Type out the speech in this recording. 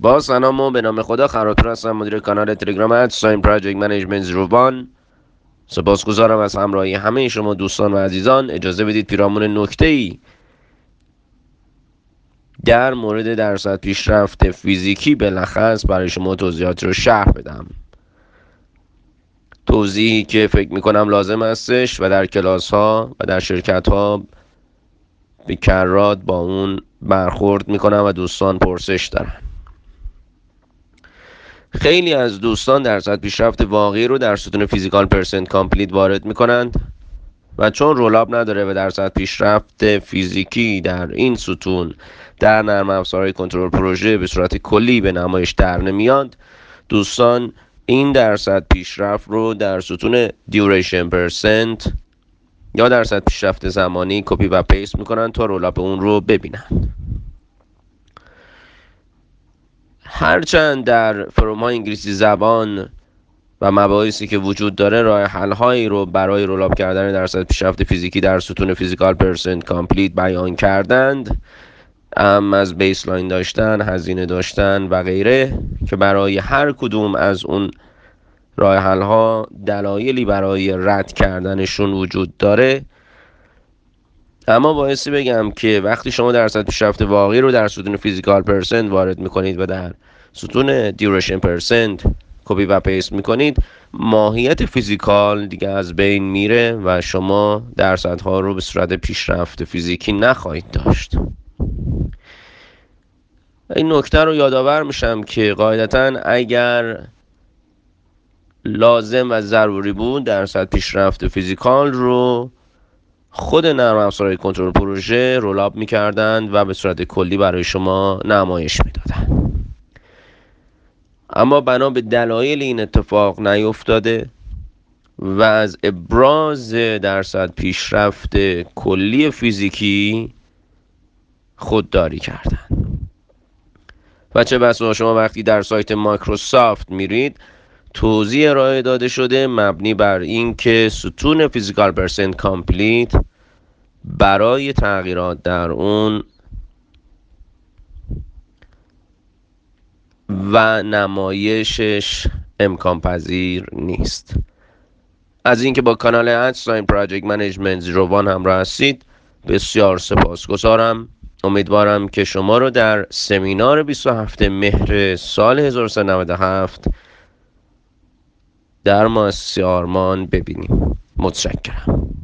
با سلام و به نام خدا خراتور هستم مدیر کانال تلگرام ادساین پراجکت منیجمنت روبان سپاسگزارم از همراهی همه شما دوستان و عزیزان. اجازه بدید پیرامون نکته ای در مورد درصد پیشرفت فیزیکی بلخص برای شما توضیحات رو شرح بدم. توضیحی که فکر می‌کنم لازم هستش و در کلاس ها و در شرکت ها به کرات با اون برخورد می‌کنم و دوستان پرسش دارن. خیلی از دوستان درصد پیشرفت واقعی رو در ستون physical percent complete وارد می‌کنند و چون roll up نداره و درصد پیشرفت فیزیکی در این ستون در نرم افزارهای کنترل پروژه به صورت کلی به نمایش در نمیاد دوستان این درصد پیشرفت رو در ستون duration percent یا درصد پیشرفت زمانی کپی و پیست می‌کنن تا roll up اون رو ببینن هرچند در forum های انگلیسی زبان و مباحثی که وجود داره راه حل هایی رو برای roll up کردن درصد پیشرفت فیزیکی در ستون physical percent complete بیان کردند اعم از baseline داشتن هزینه داشتن و غیره که برای هر کدوم از اون راه حل ها دلایلی برای رد کردنشون وجود داره. اما بایستی بگم که وقتی شما درصد پیشرفت واقعی رو در ستون physical percent وارد می‌کنید و در ستون duration percent کپی و پیست می‌کنید ماهیت physical دیگه از بین میره و شما درصدها رو به صورت پیشرفت فیزیکی نخواهید داشت. این نکته رو یادآور میشم که قاعدتا اگر لازم و ضروری بود درصد پیشرفت فیزیکال رو خود نرم افزارهای کنترل پروژه رولاب می‌کردند و به صورت کلی برای شما نمایش می‌دادند. اما بنا به دلایل این اتفاق نیفتاده و از ابراز درصد پیشرفت کلی فیزیکی خودداری کردند. و چه بسا شما وقتی در سایت مایکروسافت میرید توضیح ارائه داده شده مبنی بر اینکه ستون physical percent complete برای تغییرات در اون و نمایشش امکان پذیر نیست. از اینکه با کانال at sign project management روان همراه هستید بسیار سپاسگزارم. امیدوارم که شما رو در سمینار 27 مهر سال 1397 در مؤسسه آرمان ببینیم. متشکرم.